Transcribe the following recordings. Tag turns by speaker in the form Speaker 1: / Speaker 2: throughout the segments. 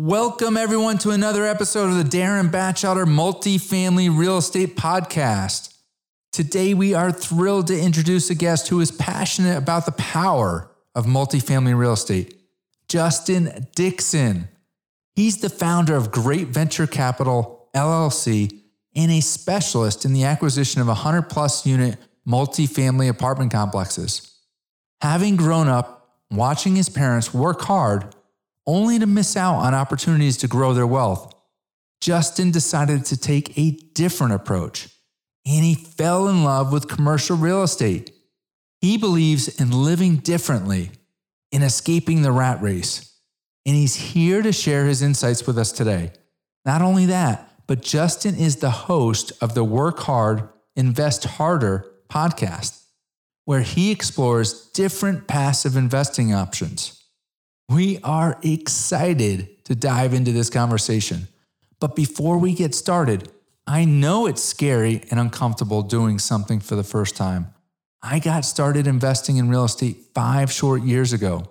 Speaker 1: Welcome, everyone, to another episode of the Darin Batchelder Multifamily Real Estate Podcast. Today, we are thrilled to introduce a guest who is passionate about the power of multifamily real estate, Justin Dixon. He's the founder of Great Venture Capital, LLC, and a specialist in the acquisition of 100 plus unit multifamily apartment complexes. Having grown up watching his parents work hard only to miss out on opportunities to grow their wealth, Justin decided to take a different approach and he fell in love with commercial real estate. He believes in living differently, in escaping the rat race, and he's here to share his insights with us today. Not only that, but Justin is the host of the Work Hard, Invest Harder podcast, where he explores different passive investing options. We are excited to dive into this conversation. But before we get started, I know it's scary and uncomfortable doing something for the first time. I got started investing in real estate five short years ago.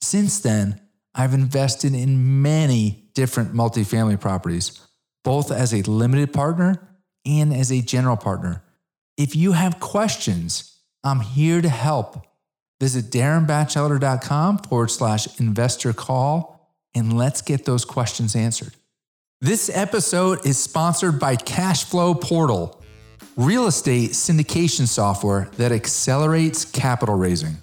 Speaker 1: Since then, I've invested in many different multifamily properties, both as a limited partner and as a general partner. If you have questions, I'm here to help. Visit darinbatchelder.com forward slash investor call and let's get those questions answered. This episode is sponsored by Cashflow Portal, real estate syndication software that accelerates capital raising.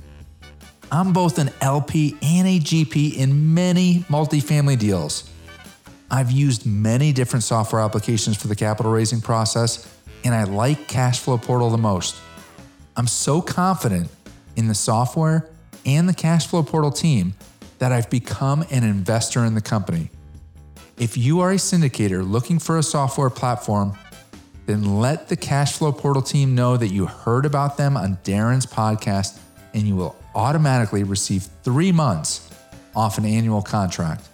Speaker 1: I'm both an LP and a GP in many multifamily deals. I've used many different software applications for the capital raising process, and I like Cashflow Portal the most. I'm so confident in the software and the Cashflow Portal team that I've become an investor in the company. If you are a syndicator looking for a software platform, then let the Cashflow Portal team know that you heard about them on Darin's podcast and you will automatically receive three months off an annual contract.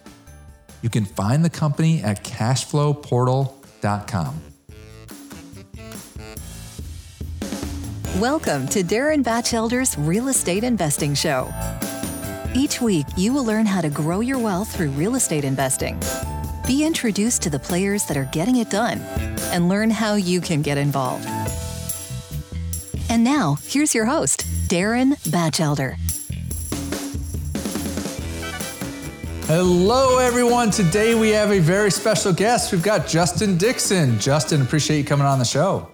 Speaker 1: You can find the company at cashflowportal.com.
Speaker 2: Welcome to Darin Batchelder's Real Estate Investing Show. Each week, you will learn how to grow your wealth through real estate investing. Be introduced to the players that are getting it done and learn how you can get involved. And now, here's your host, Darin Batchelder.
Speaker 1: Hello, everyone. Today we have a very special guest. We've got Justin Dixon. Justin, appreciate you coming on the show.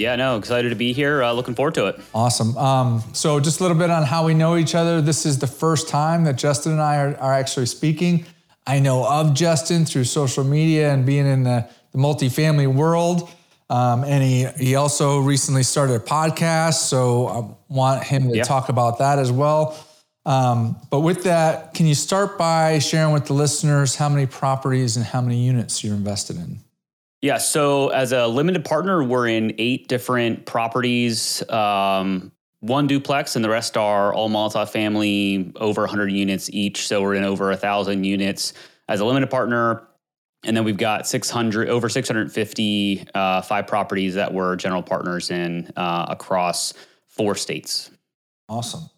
Speaker 3: Yeah, no, excited to be here. Uh, looking forward to it.
Speaker 1: Awesome. Um, so, just a little bit on how we know each other. This is the first time that Justin and I are, are actually speaking. I know of Justin through social media and being in the, the multifamily world. Um, and he, he also recently started a podcast. So, I want him to yeah. talk about that as well. Um, but with that, can you start by sharing with the listeners how many properties and how many units you're invested in?
Speaker 3: Yeah. So as a limited partner, we're in eight different properties, um, one duplex, and the rest are all multi-family, over 100 units each. So we're in over a thousand units as a limited partner. And then we've got 600, over 650 uh, five properties that we're general partners in uh, across four states.
Speaker 1: Awesome.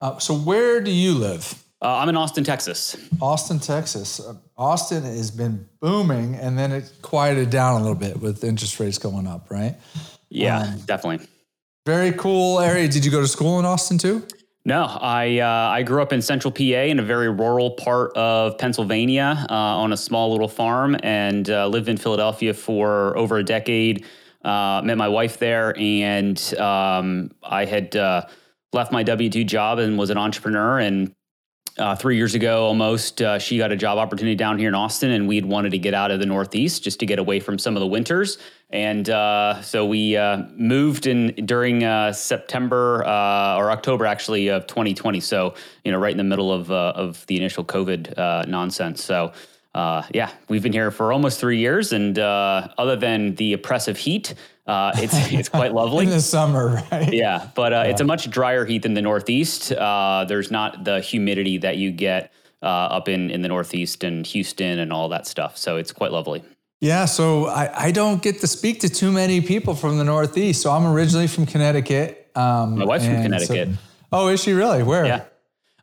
Speaker 1: Uh, so where do you live?
Speaker 3: Uh, I'm in Austin, Texas.
Speaker 1: Austin, Texas. Uh, Austin has been booming, and then it quieted down a little bit with interest rates going up, right?
Speaker 3: Yeah, um, definitely.
Speaker 1: Very cool area. Did you go to school in Austin too?
Speaker 3: No, I uh, I grew up in Central PA in a very rural part of Pennsylvania uh, on a small little farm, and uh, lived in Philadelphia for over a decade. Uh, met my wife there, and um, I had left my W two job and was an entrepreneur and uh, three years ago almost uh, she got a job opportunity down here in austin and we'd wanted to get out of the northeast just to get away from some of the winters. And uh, so we uh, moved in during uh, september uh, or october actually of 2020 so you know right in the middle of, of the initial covid nonsense. So yeah we've been here for almost three years. And other than the oppressive heat uh, it's it's quite lovely
Speaker 1: in the summer, right?
Speaker 3: Yeah, but uh, yeah. it's a much drier heat than the Northeast. Uh, there's not the humidity that you get uh, up in in the Northeast and Houston and all that stuff. So it's quite lovely.
Speaker 1: Yeah, so I, I don't get to speak to too many people from the Northeast. So I'm originally from Connecticut.
Speaker 3: Um, My wife's from Connecticut.
Speaker 1: So, oh, is she really? Where?
Speaker 3: Yeah.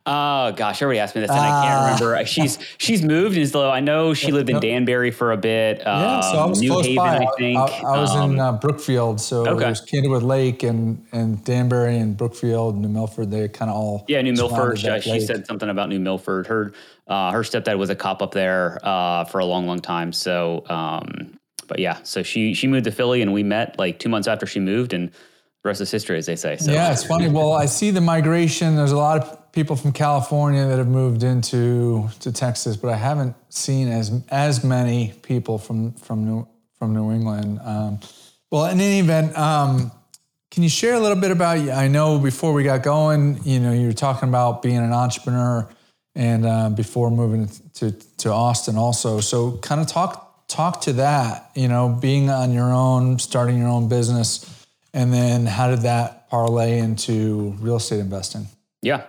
Speaker 3: Oh gosh, everybody asked me this, and I can't
Speaker 1: Ah.
Speaker 3: remember. She's she's moved, and so I know she lived in Danbury for a bit.
Speaker 1: Yeah, so I
Speaker 3: um,
Speaker 1: was
Speaker 3: New
Speaker 1: close
Speaker 3: Haven,
Speaker 1: by.
Speaker 3: I think.
Speaker 1: I, I was in
Speaker 3: Um,
Speaker 1: uh, Brookfield, so
Speaker 3: okay.
Speaker 1: there's Candlewood Lake and and Danbury and Brookfield, New Milford. They kind of all
Speaker 3: Yeah, New Milford. Uh, she said something about New Milford. Her uh, her stepdad was a cop up there uh, for a long, long time. So, um, but yeah, so she she moved to Philly, and we met like two months after she moved, and the rest is history, as they say. So,
Speaker 1: Yeah, it's funny. Well, I see the migration. There's a lot of people from California that have moved into to Texas, but I haven't seen as as many people from from New from New England. Um, well, in any event, um, can you share a little bit about? I know before we got going, you know, you were talking about being an entrepreneur, and uh, before moving to to Austin, also. So, kind of talk talk to that. You know, being on your own, starting your own business. And then how did that parlay into real estate investing?
Speaker 3: Yeah.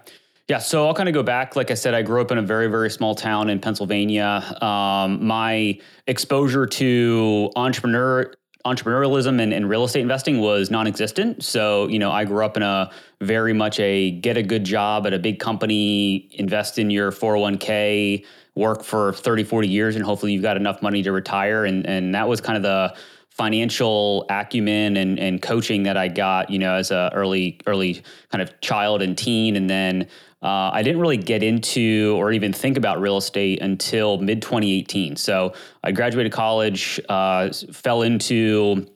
Speaker 3: Yeah. So I'll kind of go back. Like I said, I grew up in a very, very small town in Pennsylvania. Um, my exposure to entrepreneur entrepreneurialism and, and real estate investing was non-existent. So, you know, I grew up in a very much a get a good job at a big company, invest in your 401k, work for 30, 40 years, and hopefully you've got enough money to retire. And and that was kind of the financial acumen and, and coaching that I got, you know, as a early early kind of child and teen, and then uh, I didn't really get into or even think about real estate until mid 2018. So I graduated college, uh, fell into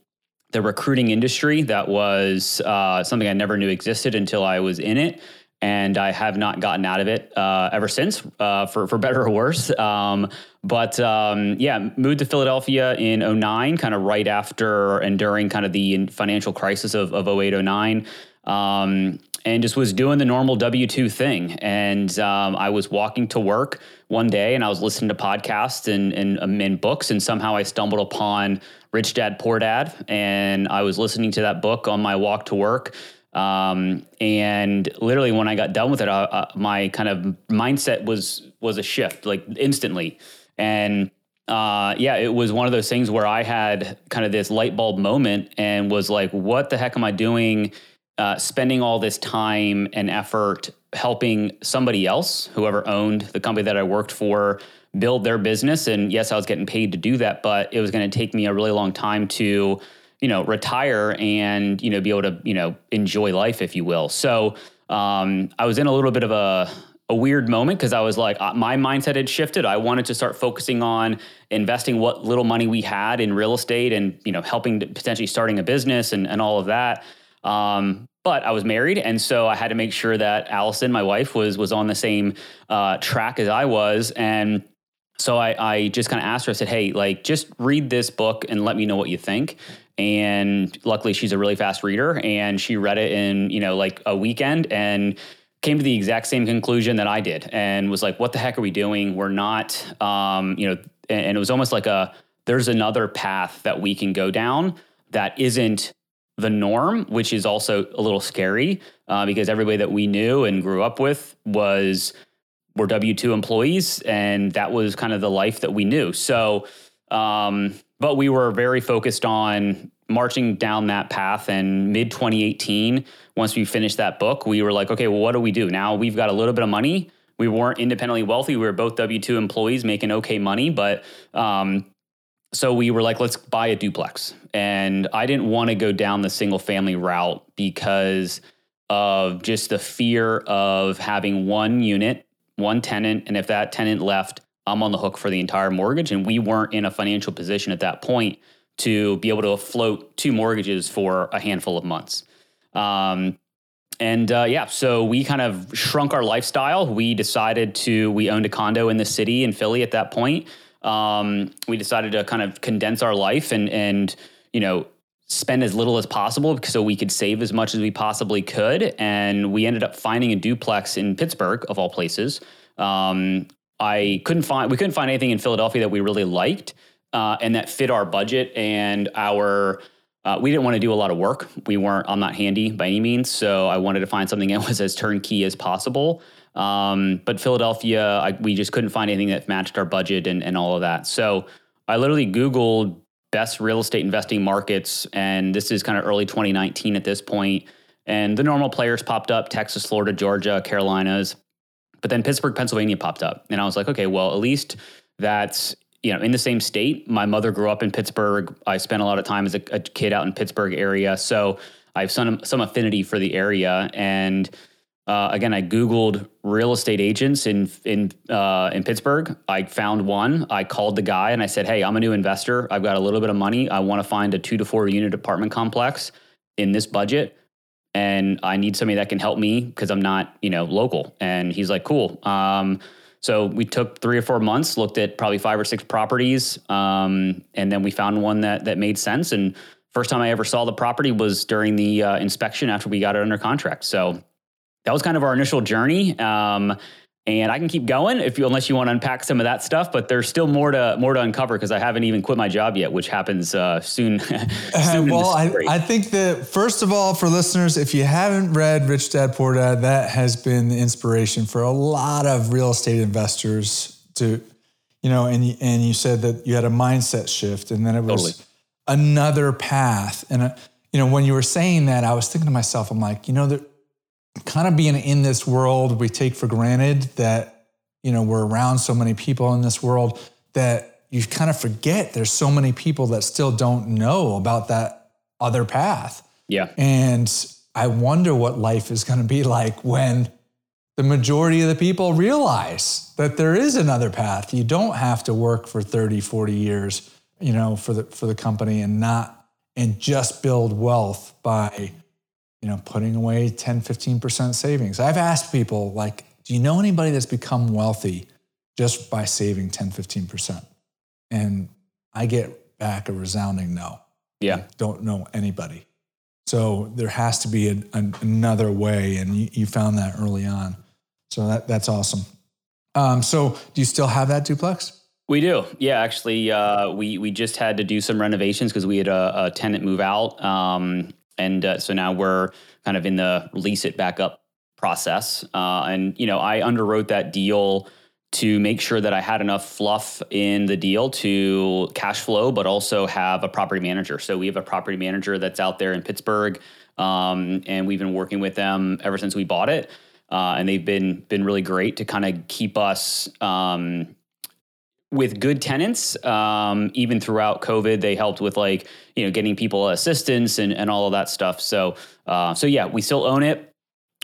Speaker 3: the recruiting industry. That was uh, something I never knew existed until I was in it. And I have not gotten out of it uh, ever since, uh, for, for better or worse. Um, but um, yeah, moved to Philadelphia in 09, kind of right after and during kind of the financial crisis of, of 08, 09. Um, and just was doing the normal W 2 thing. And um, I was walking to work one day and I was listening to podcasts and, and, um, and books. And somehow I stumbled upon Rich Dad Poor Dad. And I was listening to that book on my walk to work. Um, and literally when I got done with it, uh, uh, my kind of mindset was, was a shift like instantly. And uh, yeah, it was one of those things where I had kind of this light bulb moment and was like, what the heck am I doing? Uh, spending all this time and effort helping somebody else, whoever owned the company that I worked for, build their business. And yes, I was getting paid to do that, but it was going to take me a really long time to, you know, retire and, you know, be able to, you know, enjoy life, if you will. So um, I was in a little bit of a, a weird moment because I was like, uh, my mindset had shifted. I wanted to start focusing on investing what little money we had in real estate and, you know, helping potentially starting a business and, and all of that. Um, but I was married, and so I had to make sure that Allison, my wife, was was on the same uh, track as I was, and so I, I just kind of asked her. I said, "Hey, like, just read this book and let me know what you think." And luckily, she's a really fast reader, and she read it in you know like a weekend and came to the exact same conclusion that I did, and was like, "What the heck are we doing? We're not, um, you know." And, and it was almost like a there's another path that we can go down that isn't the norm, which is also a little scary uh, because everybody that we knew and grew up with was were W two employees, and that was kind of the life that we knew. So, um, but we were very focused on marching down that path. And mid 2018, once we finished that book, we were like, okay, well, what do we do now? We've got a little bit of money. We weren't independently wealthy. We were both W two employees making okay money, but um, so we were like, let's buy a duplex. And I didn't want to go down the single family route because of just the fear of having one unit, one tenant. And if that tenant left, I'm on the hook for the entire mortgage. And we weren't in a financial position at that point to be able to float two mortgages for a handful of months. Um, and uh, yeah, so we kind of shrunk our lifestyle. We decided to, we owned a condo in the city in Philly at that point um, we decided to kind of condense our life and and you know spend as little as possible so we could save as much as we possibly could and we ended up finding a duplex in pittsburgh of all places um, i couldn't find we couldn't find anything in philadelphia that we really liked uh, and that fit our budget and our uh, we didn't want to do a lot of work we weren't i'm not handy by any means so i wanted to find something that was as turnkey as possible um, but Philadelphia, I, we just couldn't find anything that matched our budget and, and all of that. So I literally Googled best real estate investing markets, and this is kind of early 2019 at this point. And the normal players popped up Texas, Florida, Georgia, Carolinas. But then Pittsburgh, Pennsylvania popped up, and I was like, okay, well, at least that's you know in the same state. My mother grew up in Pittsburgh. I spent a lot of time as a, a kid out in Pittsburgh area, so I have some some affinity for the area. And uh, again, I googled real estate agents in in uh, in Pittsburgh. I found one. I called the guy and I said, "Hey, I'm a new investor. I've got a little bit of money. I want to find a two to four unit apartment complex in this budget." And I need somebody that can help me because I'm not, you know, local. And he's like, cool. Um, so we took three or four months, looked at probably five or six properties, um, and then we found one that that made sense. And first time I ever saw the property was during the uh, inspection after we got it under contract. So that was kind of our initial journey. Um, and I can keep going if you, unless you want to unpack some of that stuff. But there's still more to more to uncover because I haven't even quit my job yet, which happens uh, soon. soon
Speaker 1: well, I, I think that first of all, for listeners, if you haven't read Rich Dad Poor Dad, that has been the inspiration for a lot of real estate investors to, you know, and and you said that you had a mindset shift, and then it was totally. another path, and. Uh, you know, when you were saying that, I was thinking to myself, I'm like, you know, there, kind of being in this world, we take for granted that, you know, we're around so many people in this world that you kind of forget there's so many people that still don't know about that other path.
Speaker 3: Yeah.
Speaker 1: And I wonder what life is going to be like when the majority of the people realize that there is another path. You don't have to work for 30, 40 years, you know, for the for the company and not and just build wealth by you know, putting away 10, 15% savings. I've asked people, like, do you know anybody that's become wealthy just by saving 10, 15%? And I get back a resounding no.
Speaker 3: Yeah.
Speaker 1: I don't know anybody. So there has to be a, a, another way. And you, you, found that early on. So that, that's awesome. Um, so do you still have that duplex?
Speaker 3: We do, yeah. Actually, uh, we we just had to do some renovations because we had a, a, tenant move out, um, and uh, so now we're kind of in the lease it back up process. Uh, and you know, I underwrote that deal to make sure that I had enough fluff in the deal to cash flow, but also have a property manager. So we have a property manager that's out there in Pittsburgh, um, and we've been working with them ever since we bought it. Uh, and they've been been really great to kind of keep us um, with good tenants, um, even throughout COVID, they helped with like you know getting people assistance and, and all of that stuff. So uh, so yeah, we still own it.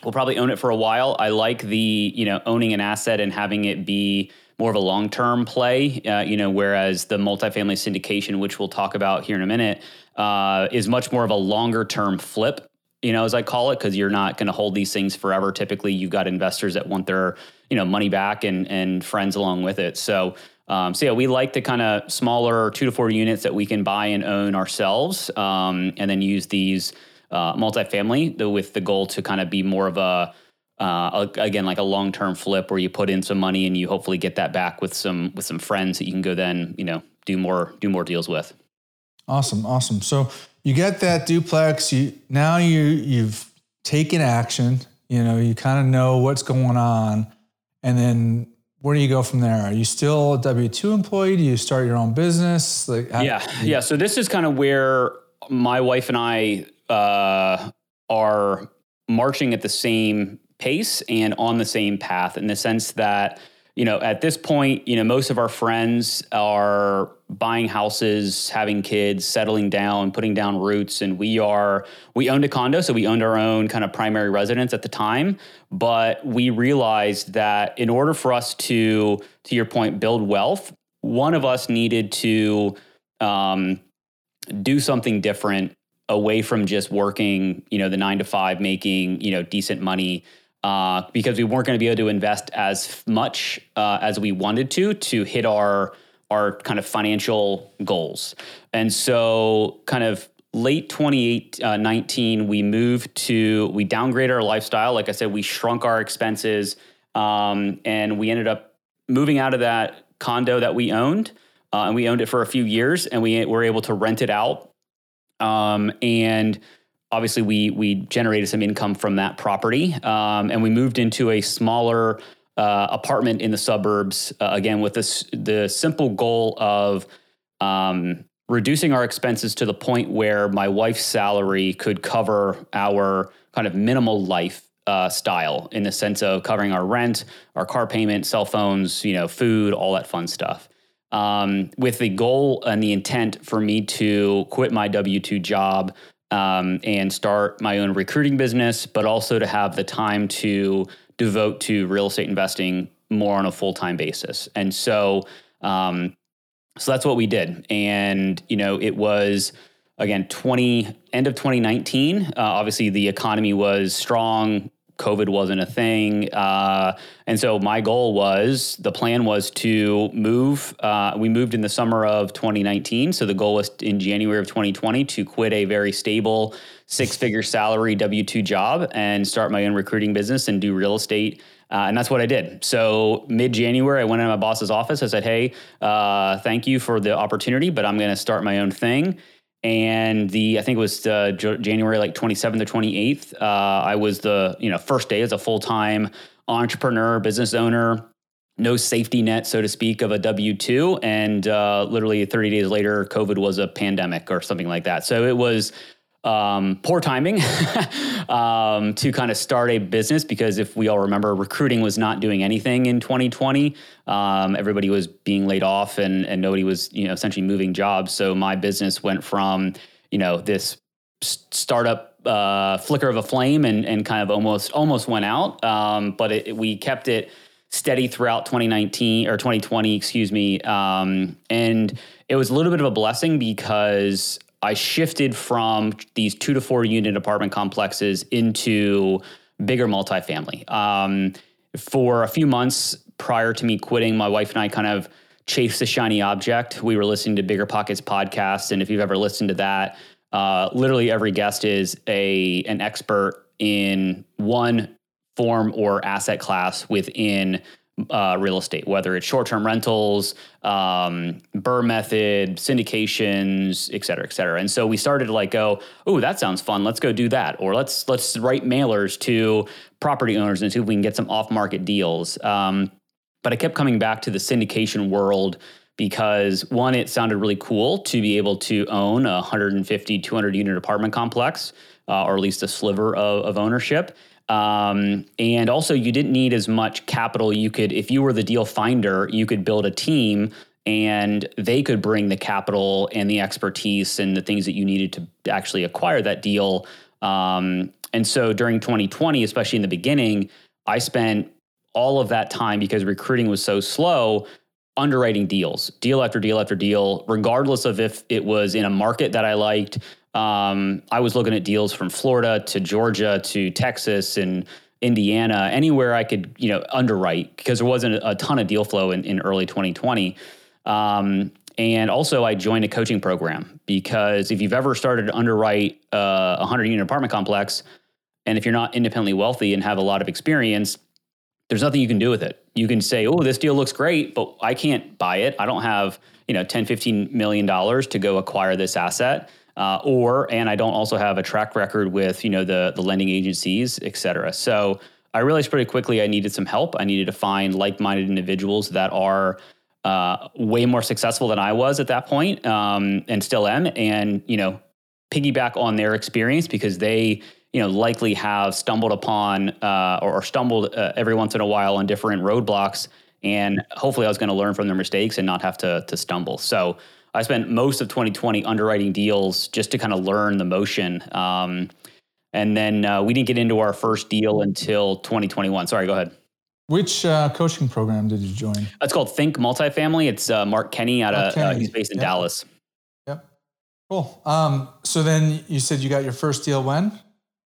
Speaker 3: We'll probably own it for a while. I like the you know owning an asset and having it be more of a long term play. Uh, you know, whereas the multifamily syndication, which we'll talk about here in a minute, uh, is much more of a longer term flip. You know, as I call it, because you're not going to hold these things forever. Typically, you've got investors that want their you know money back and and friends along with it. So um, so yeah, we like the kind of smaller two to four units that we can buy and own ourselves, um, and then use these uh, multifamily though with the goal to kind of be more of a uh, again like a long term flip where you put in some money and you hopefully get that back with some with some friends that you can go then you know do more do more deals with.
Speaker 1: Awesome, awesome. So you get that duplex. You now you you've taken action. You know you kind of know what's going on, and then where do you go from there? Are you still a W two employee? Do you start your own business?
Speaker 3: Like, how, yeah, yeah. So this is kind of where my wife and I uh, are marching at the same pace and on the same path in the sense that you know, at this point, you know, most of our friends are buying houses, having kids, settling down, putting down roots, and we are we owned a condo, so we owned our own kind of primary residence at the time. But we realized that in order for us to, to your point, build wealth, one of us needed to um, do something different away from just working, you know, the nine to five, making you know decent money uh, because we weren't going to be able to invest as much uh, as we wanted to to hit our our kind of financial goals. And so, kind of late 2019, uh, we moved to we downgraded our lifestyle. Like I said, we shrunk our expenses, um, and we ended up moving out of that condo that we owned, uh, and we owned it for a few years, and we were able to rent it out. Um, and obviously we we generated some income from that property, um, and we moved into a smaller uh, apartment in the suburbs. Uh, again, with this the simple goal of um, reducing our expenses to the point where my wife's salary could cover our kind of minimal life uh, style in the sense of covering our rent, our car payment, cell phones, you know, food, all that fun stuff. Um, with the goal and the intent for me to quit my W 2 job um, and start my own recruiting business, but also to have the time to devote to real estate investing more on a full time basis. And so, um, so that's what we did. And, you know, it was again 20 end of 2019 uh, obviously the economy was strong covid wasn't a thing uh, and so my goal was the plan was to move uh, we moved in the summer of 2019 so the goal was in january of 2020 to quit a very stable six figure salary w2 job and start my own recruiting business and do real estate uh, and that's what I did. So mid January, I went into my boss's office. I said, "Hey, uh, thank you for the opportunity, but I'm going to start my own thing." And the I think it was uh, January like 27th or 28th. Uh, I was the you know first day as a full time entrepreneur, business owner, no safety net, so to speak, of a W two, and uh, literally 30 days later, COVID was a pandemic or something like that. So it was um, poor timing um, to kind of start a business because if we all remember, recruiting was not doing anything in 2020. Um, everybody was being laid off and, and nobody was, you know, essentially moving jobs. So my business went from, you know, this startup uh, flicker of a flame and, and kind of almost almost went out. Um, but it, it, we kept it steady throughout 2019 or 2020, excuse me. Um, and it was a little bit of a blessing because I shifted from these two to four unit apartment complexes into bigger multifamily. Um, for a few months prior to me quitting, my wife and I kind of chased the shiny object. We were listening to Bigger Pockets podcast, and if you've ever listened to that, uh, literally every guest is a an expert in one form or asset class within uh, real estate, whether it's short term rentals, um, BRRRR method, syndications, et cetera, et cetera. And so we started to like go, oh, that sounds fun. Let's go do that. Or let's let's write mailers to property owners and see if we can get some off market deals. Um, but I kept coming back to the syndication world because one, it sounded really cool to be able to own a 150, 200 unit apartment complex, uh, or at least a sliver of, of ownership. Um, and also, you didn't need as much capital. You could, if you were the deal finder, you could build a team and they could bring the capital and the expertise and the things that you needed to actually acquire that deal. Um, and so during 2020, especially in the beginning, I spent all of that time because recruiting was so slow underwriting deals, deal after deal after deal, regardless of if it was in a market that I liked, um, I was looking at deals from Florida to Georgia to Texas and Indiana, anywhere I could, you know, underwrite because there wasn't a, ton of deal flow in, in early 2020. Um, and also, I joined a coaching program because if you've ever started to underwrite uh, a 100 unit apartment complex, and if you're not independently wealthy and have a lot of experience, there's nothing you can do with it. You can say, oh, this deal looks great, but I can't buy it. I don't have, you know, 10, 15 million dollars to go acquire this asset uh, or and I don't also have a track record with you know the the lending agencies, et cetera. So I realized pretty quickly I needed some help. I needed to find like minded individuals that are uh, way more successful than I was at that point, um, and still am, and you know piggyback on their experience because they you know likely have stumbled upon uh, or, or, stumbled uh, every once in a while on different roadblocks and hopefully I was going to learn from their mistakes and not have to to stumble. So I spent most of 2020 underwriting deals just to kind of learn the motion. Um, and then uh, we didn't get into our first deal until 2021. Sorry, go ahead.
Speaker 1: Which uh, coaching program did you join?
Speaker 3: It's called Think Multifamily. It's uh, Mark Kenney out of uh, he's based in
Speaker 1: yep.
Speaker 3: Dallas.
Speaker 1: Yep. Cool. Um, so then you said you got your first deal when?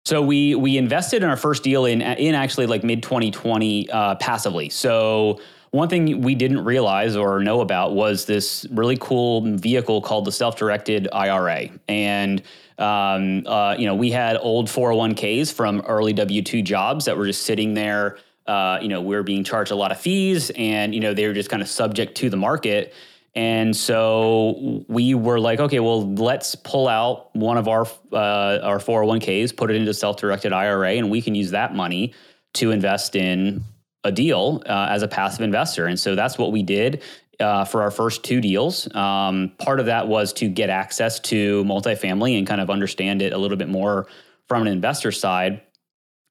Speaker 3: So we we invested in our first deal in in actually like mid 2020 uh, passively. So one thing we didn't realize or know about was this really cool vehicle called the self-directed IRA, and um, uh, you know we had old 401ks from early W-2 jobs that were just sitting there. Uh, you know, we were being charged a lot of fees, and you know they were just kind of subject to the market. And so we were like, okay, well, let's pull out one of our uh, our 401ks, put it into self-directed IRA, and we can use that money to invest in a deal uh, as a passive investor. And so that's what we did uh, for our first two deals. Um, part of that was to get access to multifamily and kind of understand it a little bit more from an investor side.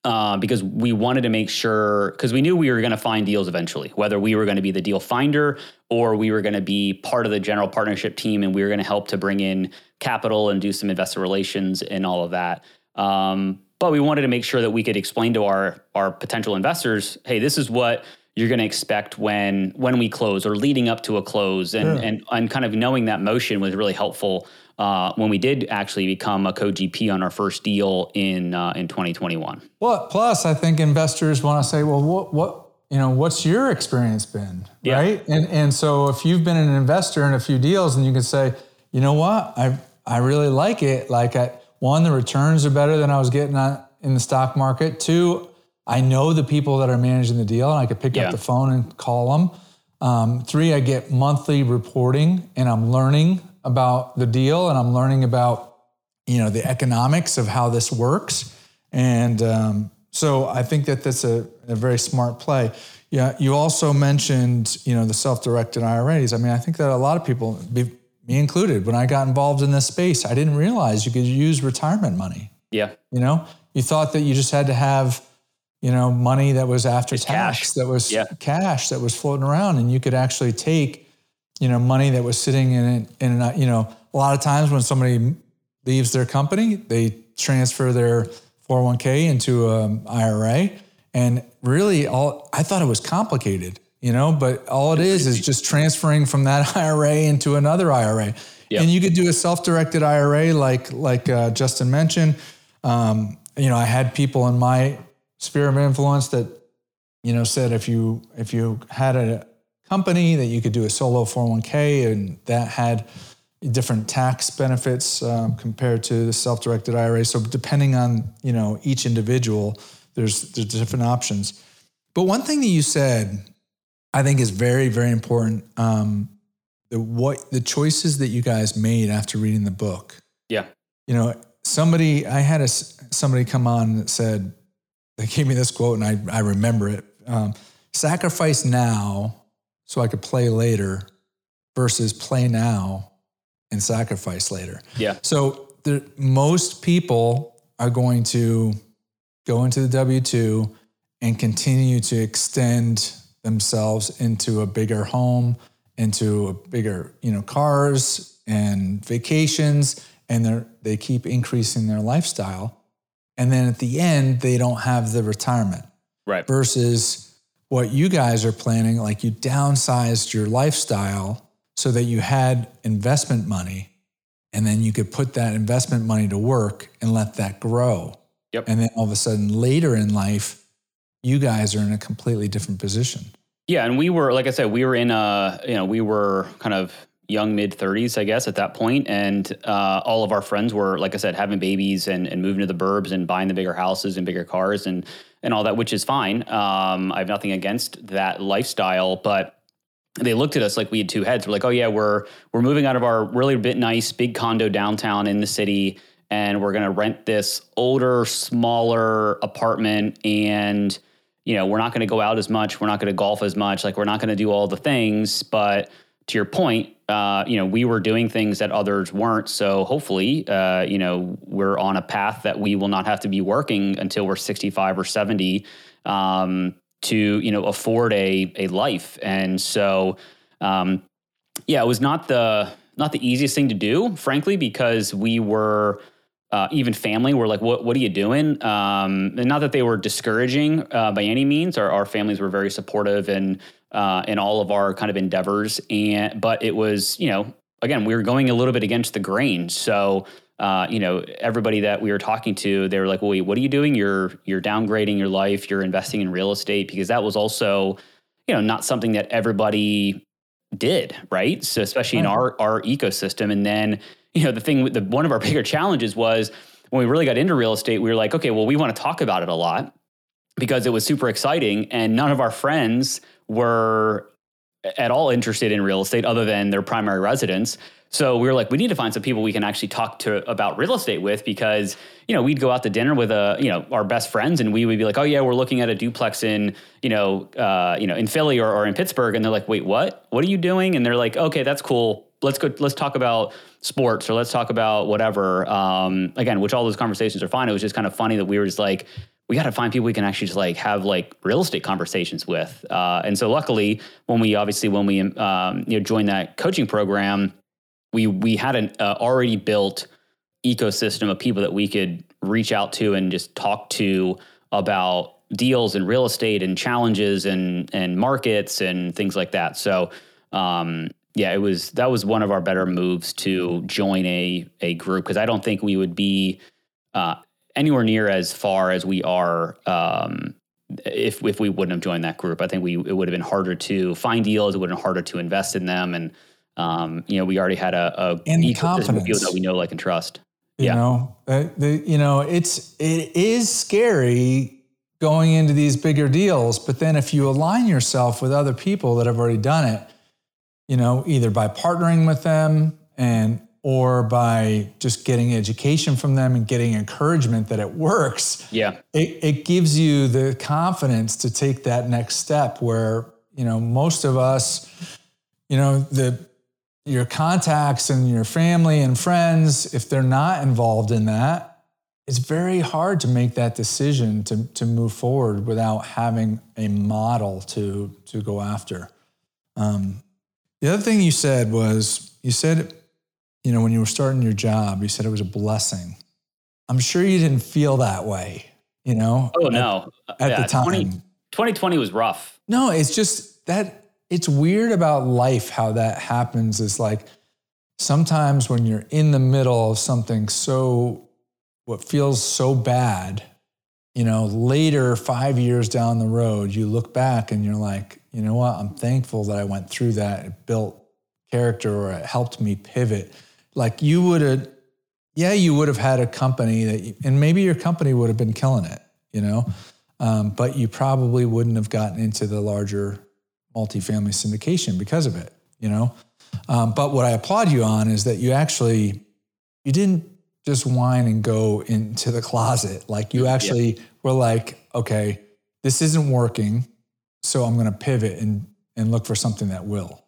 Speaker 3: uh, because we wanted to make sure because we knew we were going to find deals eventually, whether we were going to be the deal finder or we were going to be part of the general partnership team and we were going to help to bring in capital and do some investor relations and all of that. Um, but we wanted to make sure that we could explain to our our potential investors, hey, this is what you're going to expect when when we close or leading up to a close, and yeah. and and kind of knowing that motion was really helpful uh, when we did actually become a co-GP on our first deal in uh, in 2021.
Speaker 1: Well, plus I think investors want to say, well, what what you know, what's your experience been, yeah. right? And and so if you've been an investor in a few deals, and you can say, you know what, I I really like it. Like I, one, the returns are better than I was getting in the stock market. Two, I know the people that are managing the deal, and I could pick yeah. up the phone and call them. Um, three, I get monthly reporting, and I'm learning about the deal and I'm learning about you know the economics of how this works. And um, so I think that that's a, a very smart play. Yeah, you also mentioned you know the self-directed IRAs. I mean, I think that a lot of people, me included, when I got involved in this space, I didn't realize you could use retirement money.
Speaker 3: Yeah,
Speaker 1: you know, you thought that you just had to have you know money that was after
Speaker 3: just
Speaker 1: tax
Speaker 3: cash.
Speaker 1: that was
Speaker 3: yeah.
Speaker 1: cash that was floating around, and you could actually take you know, money that was sitting in in you know, a lot of times when somebody leaves their company, they transfer their 401k into um, an IRA, and really, all I thought it was complicated, you know, but all it is is just transferring from that IRA into another IRA, yep. and you could do a self-directed IRA like like uh, Justin mentioned. Um, you know, I had people in my sphere of influence that you know said if you if you had a company that you could do a solo 401k and that had different tax benefits um, compared to the self-directed IRA. So depending on you know each individual, there's there's different options. But one thing that you said, I think is very very important. Um, the what the choices that you guys made after reading the book.
Speaker 3: Yeah.
Speaker 1: You know, somebody I had a somebody come on that said they gave me this quote and I I remember it. Um, sacrifice now so I could play later versus play now and sacrifice later.
Speaker 3: Yeah.
Speaker 1: So the, most people are going to go into the W 2 and continue to extend themselves into a bigger home, into a bigger, you know, cars and vacations, and they they keep increasing their lifestyle. And then at the end, they don't have the retirement.
Speaker 3: Right.
Speaker 1: Versus what you guys are planning, like you downsized your lifestyle so that you had investment money and then you could put that investment money to work and let that grow.
Speaker 3: Yep.
Speaker 1: And then all of a sudden later in life, you guys are in a completely different position.
Speaker 3: Yeah, and we were like I said, we were in a you know we were kind of young mid 30s, I guess, at that point, and uh, all of our friends were like I said, having babies and, and moving to the burbs and buying the bigger houses and bigger cars and and all that, which is fine. Um, I have nothing against that lifestyle, but they looked at us like we had two heads. We're like, oh yeah, we're we're moving out of our really bit nice big condo downtown in the city, and we're gonna rent this older, smaller apartment, and you know, we're not gonna go out as much, we're not gonna golf as much, like we're not gonna do all the things, but to your point, uh, you know, we were doing things that others weren't. So hopefully, uh, you know, we're on a path that we will not have to be working until we're 65 or 70 um, to, you know, afford a a life. And so, um, yeah, it was not the not the easiest thing to do, frankly, because we were. Uh, even family were like, "What? What are you doing?" Um, and not that they were discouraging uh, by any means. Our, our families were very supportive and uh, in all of our kind of endeavors. And but it was, you know, again, we were going a little bit against the grain. So uh, you know, everybody that we were talking to, they were like, "Wait, what are you doing? You're you're downgrading your life. You're investing in real estate because that was also, you know, not something that everybody did, right? So especially in our our ecosystem. And then, you know, the thing, the one of our bigger challenges was when we really got into real estate, we were like, okay, well, we want to talk about it a lot because it was super exciting, and none of our friends were at all interested in real estate other than their primary residence. So we were like, we need to find some people we can actually talk to about real estate with because, you know, we'd go out to dinner with a, uh, you know, our best friends and we would be like, oh yeah, we're looking at a duplex in, you know, uh, you know, in Philly or, or in Pittsburgh. And they're like, wait, what? What are you doing? And they're like, okay, that's cool. Let's go, let's talk about sports or let's talk about whatever. Um, again, which all those conversations are fine. It was just kind of funny that we were just like, we got to find people we can actually just like have like real estate conversations with. Uh, and so luckily, when we obviously when we um, you know joined that coaching program, we we had an uh, already built ecosystem of people that we could reach out to and just talk to about deals and real estate and challenges and and markets and things like that. So um, yeah, it was that was one of our better moves to join a a group because I don't think we would be uh, anywhere near as far as we are um, if if we wouldn't have joined that group. I think we it would have been harder to find deals. It would have been harder to invest in them, and um, you know we already had a, a
Speaker 1: and
Speaker 3: ecosystem of that we know, like, and trust.
Speaker 1: You
Speaker 3: yeah.
Speaker 1: know, uh, the, you know, it's it is scary going into these bigger deals, but then if you align yourself with other people that have already done it, you know, either by partnering with them and or by just getting education from them and getting encouragement that it works.
Speaker 3: Yeah.
Speaker 1: It, it gives you the confidence to take that next step where, you know, most of us, you know, the your contacts and your family and friends, if they're not involved in that, it's very hard to make that decision to, to move forward without having a model to, to go after. Um, the other thing you said was you said, you know, when you were starting your job, you said it was a blessing. I'm sure you didn't feel that way, you know?
Speaker 3: Oh, no.
Speaker 1: At,
Speaker 3: yeah,
Speaker 1: the time.
Speaker 3: 20, 2020 was rough.
Speaker 1: No, it's just that it's weird about life how that happens is like sometimes when you're in the middle of something so what feels so bad you know later 5 years down the road you look back and you're like you know what I'm thankful that I went through that it built character or it helped me pivot like you would have yeah you would have had a company that you, and maybe your company would have been killing it you know um, but you probably wouldn't have gotten into the larger multifamily syndication because of it, you know. Um, but what I applaud you on is that you actually you didn't just whine and go into the closet. Like you actually yeah. were like, okay, this isn't working, so I'm going to pivot and and look for something that will.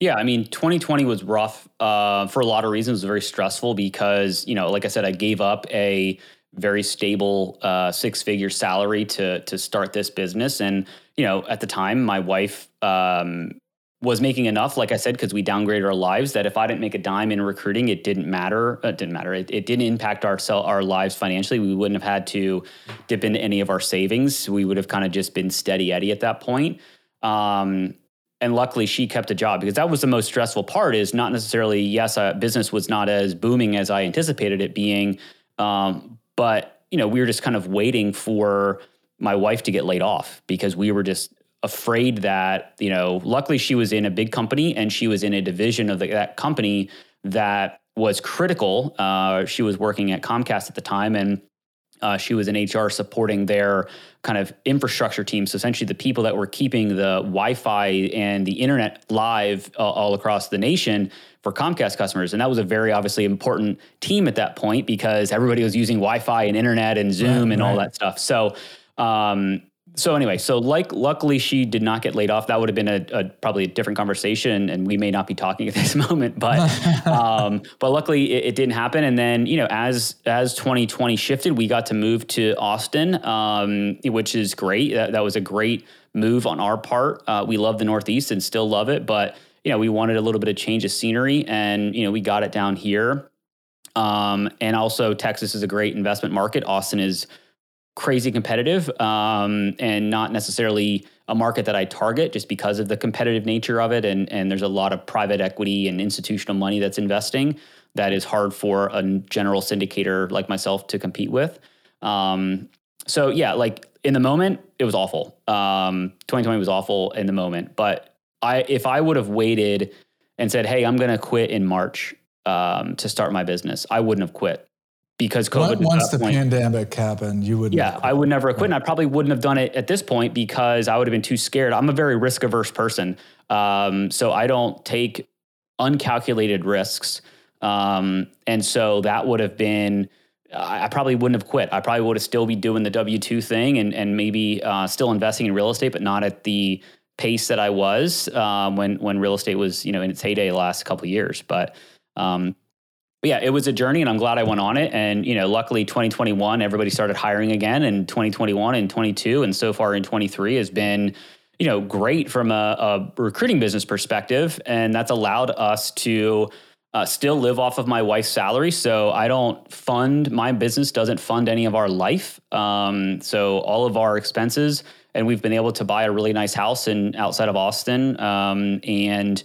Speaker 3: Yeah, I mean, 2020 was rough uh, for a lot of reasons. It was very stressful because, you know, like I said, I gave up a very stable uh, six figure salary to to start this business, and you know, at the time, my wife um, was making enough, like I said, because we downgraded our lives. That if I didn't make a dime in recruiting, it didn't matter. Uh, it didn't matter. It, it didn't impact our our lives financially. We wouldn't have had to dip into any of our savings. We would have kind of just been steady Eddie at that point. Um, and luckily, she kept a job because that was the most stressful part. Is not necessarily yes, uh, business was not as booming as I anticipated it being, um, but you know, we were just kind of waiting for my wife to get laid off because we were just afraid that you know luckily she was in a big company and she was in a division of the, that company that was critical. Uh, she was working at comcast at the time and uh, she was in hr supporting their kind of infrastructure team. So essentially the people that were keeping the wi-fi and the internet live uh, all across the nation for comcast customers. And that was a very obviously important team at that point because everybody was using wi-fi and internet and zoom right, and right. all that stuff. So um, so anyway, so like luckily she did not get laid off. That would have been a, a probably a different conversation, and we may not be talking at this moment. But um, but luckily it, it, didn't happen. And then you know as as 2020 shifted, we got to move to Austin, um, which is great. That, that, was a great move on our part. Uh, we love the Northeast and still love it, but you know we wanted a little bit of change of scenery, and you know we got it down here. Um, and also Texas is a great investment market. Austin is crazy competitive um, and not necessarily a market that I target just because of the competitive nature of it. And, and there's a lot of private equity and institutional money that's investing that is hard for a general syndicator like myself to compete with. Um, so yeah, like in the moment, it was awful. Um, 2020 was awful in the moment. But I, if I would have waited and said, "Hey, I'm going to quit in March um, to start my business," I wouldn't have quit because COVID.
Speaker 1: Once the point, pandemic happened, you would.
Speaker 3: Yeah, I would never have quit. And I probably wouldn't have done it at this point because I would have been too scared. I'm a very risk averse person, um, so I don't take uncalculated risks, um, and so that would have been. I probably wouldn't have quit. I probably would have still be doing the W two thing and and maybe uh, still investing in real estate, but not at the pace that I was um, when when real estate was you know in its heyday the last couple of years. But um, but yeah, it was a journey and I'm glad I went on it. And, you know, luckily 2021, everybody started hiring again and 2021 and 22 and so far in 23 has been, you know, great from a, a recruiting business perspective. And that's allowed us to uh, still live off of my wife's salary. So I don't fund, my business doesn't fund any of our life. Um, so all of our expenses, and we've been able to buy a really nice house in outside of Austin. Um, and,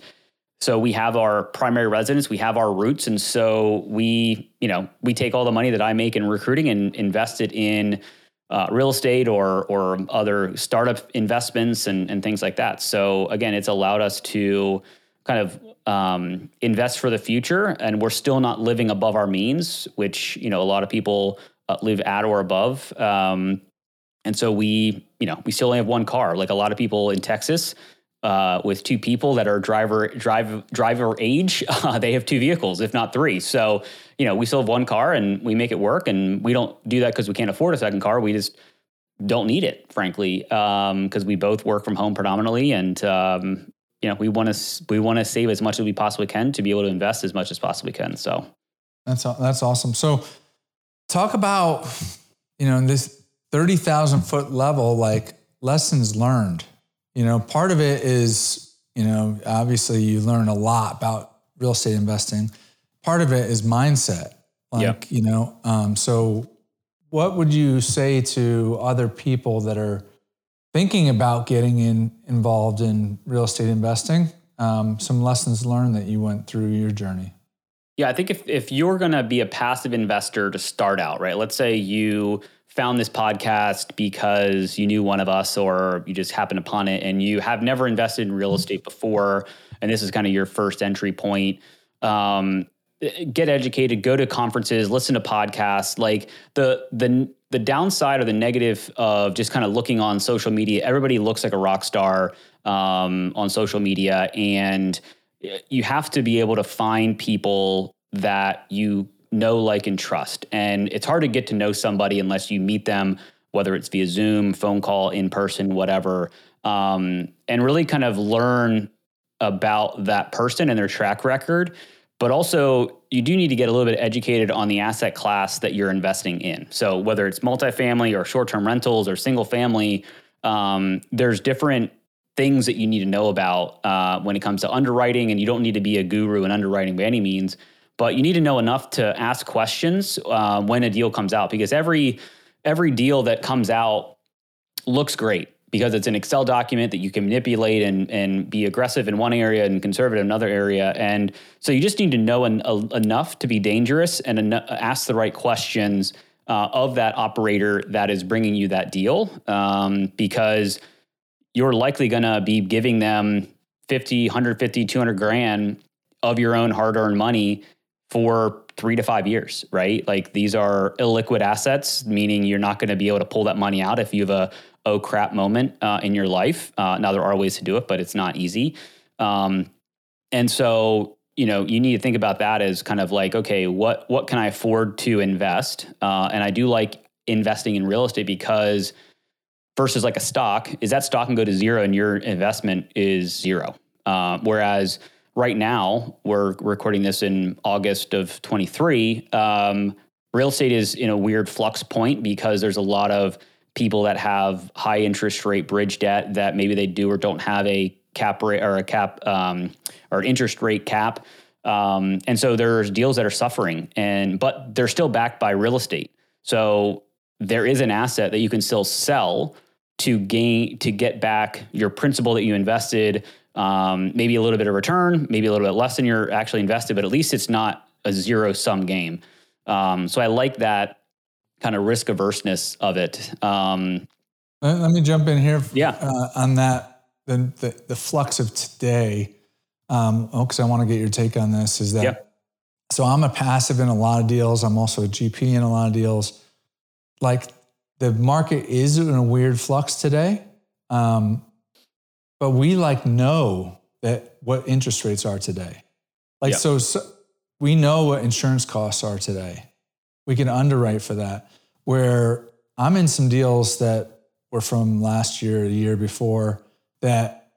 Speaker 3: so we have our primary residence, we have our roots, and so we, you know, we take all the money that I make in recruiting and invest it in uh, real estate or or other startup investments and and things like that. So again, it's allowed us to kind of um, invest for the future, and we're still not living above our means, which you know a lot of people uh, live at or above. Um, and so we, you know, we still only have one car. Like a lot of people in Texas, uh, with two people that are driver drive driver age, uh, they have two vehicles, if not three. So you know, we still have one car and we make it work, and we don't do that because we can't afford a second car. We just don't need it, frankly, because um, we both work from home predominantly, and um, you know, we want to we want to save as much as we possibly can to be able to invest as much as possibly can. So
Speaker 1: that's that's awesome. So talk about you know this thirty thousand foot level, like lessons learned you know, part of it is, you know, obviously you learn a lot about real estate investing. Part of it is mindset. Like, yep. you know, um, so what would you say to other people that are thinking about getting in involved in real estate investing? Um, some lessons learned that you went through your journey.
Speaker 3: Yeah, I think if if you're going to be a passive investor to start out, right? Let's say you found this podcast because you knew one of us or you just happened upon it and you have never invested in real mm-hmm. estate before. And this is kind of your first entry point. Um, get educated go to conferences listen to podcasts. Like the the the downside or the negative of just kind of looking on social media everybody looks like a rock star um, on social media. And you have to be able to find people that you know, like, and trust. And it's hard to get to know somebody unless you meet them, whether it's via Zoom, phone call, in person, whatever, um, and really kind of learn about that person and their track record. But also, you do need to get a little bit educated on the asset class that you're investing in. So, whether it's multifamily or short term rentals or single family, um, there's different things that you need to know about uh, when it comes to underwriting. And you don't need to be a guru in underwriting by any means but you need to know enough to ask questions uh, when a deal comes out because every every deal that comes out looks great because it's an Excel document that you can manipulate and and be aggressive in one area and conservative in another area. And so you just need to know en- enough to be dangerous and en- ask the right questions uh, of that operator that is bringing you that deal um, because you're likely going to be giving them 50, 150, 200 grand of your own hard earned money for three to five years, right? Like these are illiquid assets, meaning you're not going to be able to pull that money out if you have a oh crap moment uh, in your life. Uh, now there are ways to do it, but it's not easy. Um, and so you know you need to think about that as kind of like okay, what what can I afford to invest? Uh, and I do like investing in real estate because versus like a stock is that stock can go to zero and your investment is zero. Uh, whereas right now, we're recording this in August of 23. Um, real estate is in a weird flux point because there's a lot of people that have high interest rate bridge debt that maybe they do or don't have a cap rate or a cap um, or interest rate cap. Um, and so there's deals that are suffering and but they're still backed by real estate. So there is an asset that you can still sell to gain to get back your principal that you invested um, maybe a little bit of return, maybe a little bit less than you're actually invested, but at least it's not a zero sum game. Um, so I like that kind of risk averseness of it. Um,
Speaker 1: let, me jump in here.
Speaker 3: Yeah.
Speaker 1: Uh, on that, the, the, the flux of today. Um, oh, because I want to get your take on this. Is that yeah. so? I'm a passive in a lot of deals. I'm also a GP in a lot of deals. Like the market is in a weird flux today. Um, but we like know that what interest rates are today. Like so, so we know what insurance costs are today. We can underwrite for that. Where I'm in some deals that were from last year, the year before, that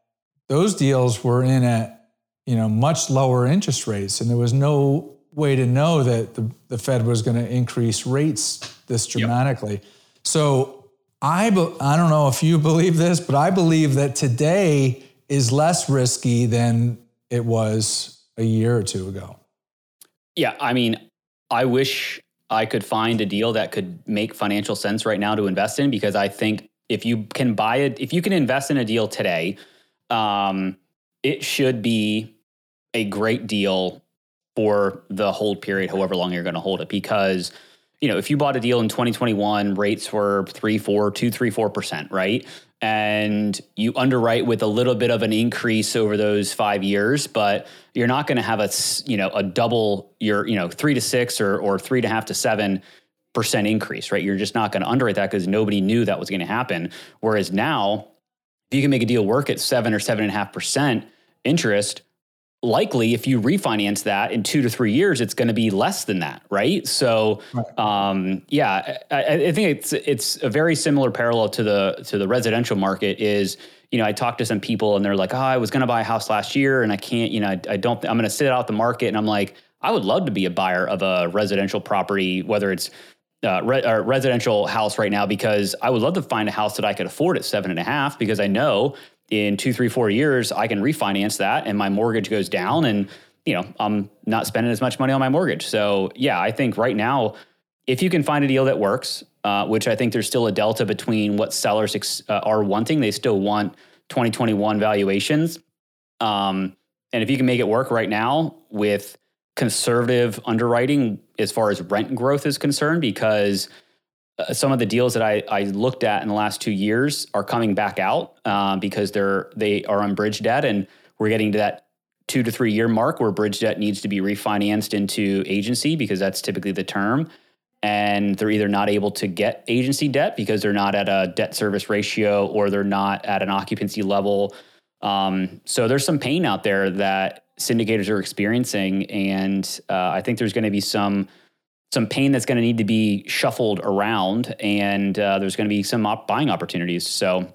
Speaker 1: those deals were in at you know much lower interest rates, and there was no way to know that the, the Fed was going to increase rates this dramatically. Yep. So I, I don't know if you believe this, but I believe that today is less risky than it was a year or two ago.
Speaker 3: Yeah, I mean, I wish I could find a deal that could make financial sense right now to invest in because I think if you can buy it, if you can invest in a deal today, um, it should be a great deal for the hold period, however long you're going to hold it. Because, you know, if you bought a deal in 2021, rates were three, four, two, three, four percent, right? And you underwrite with a little bit of an increase over those five years, but you're not going to have a, you know, a double your, you know, three to six or or three and a half to seven percent increase, right? You're just not going to underwrite that because nobody knew that was going to happen. Whereas now, if you can make a deal work at seven or seven and a half percent interest, likely if you refinance that in two to three years, it's going to be less than that, right? So. Um, yeah, I, I, think it's it's a very similar parallel to the to the residential market. Is you know I talked to some people and they're like, oh, I was going to buy a house last year and I can't, you know, I, I don't, I'm going to sit out the market, and I'm like, I would love to be a buyer of a residential property, whether it's uh, re- uh, residential house right now because I would love to find a house that I could afford at seven and a half because I know in two, three, four years I can refinance that and my mortgage goes down and you know I'm not spending as much money on my mortgage. So yeah, I think right now if you can find a deal that works, uh, which I think there's still a delta between what sellers ex- uh, are wanting, they still want 2021 valuations. Um, and if you can make it work right now with conservative underwriting as far as rent growth is concerned because uh, some of the deals that I, I looked at in the last two years are coming back out uh, because they're they are on bridge debt and we're getting to that two to three year mark where bridge debt needs to be refinanced into agency because that's typically the term. And they're either not able to get agency debt because they're not at a debt service ratio or they're not at an occupancy level. Um, so there's some pain out there that syndicators are experiencing, and uh, I think there's going to be some some pain that's going to need to be shuffled around, and uh, there's going to be some op- buying opportunities. So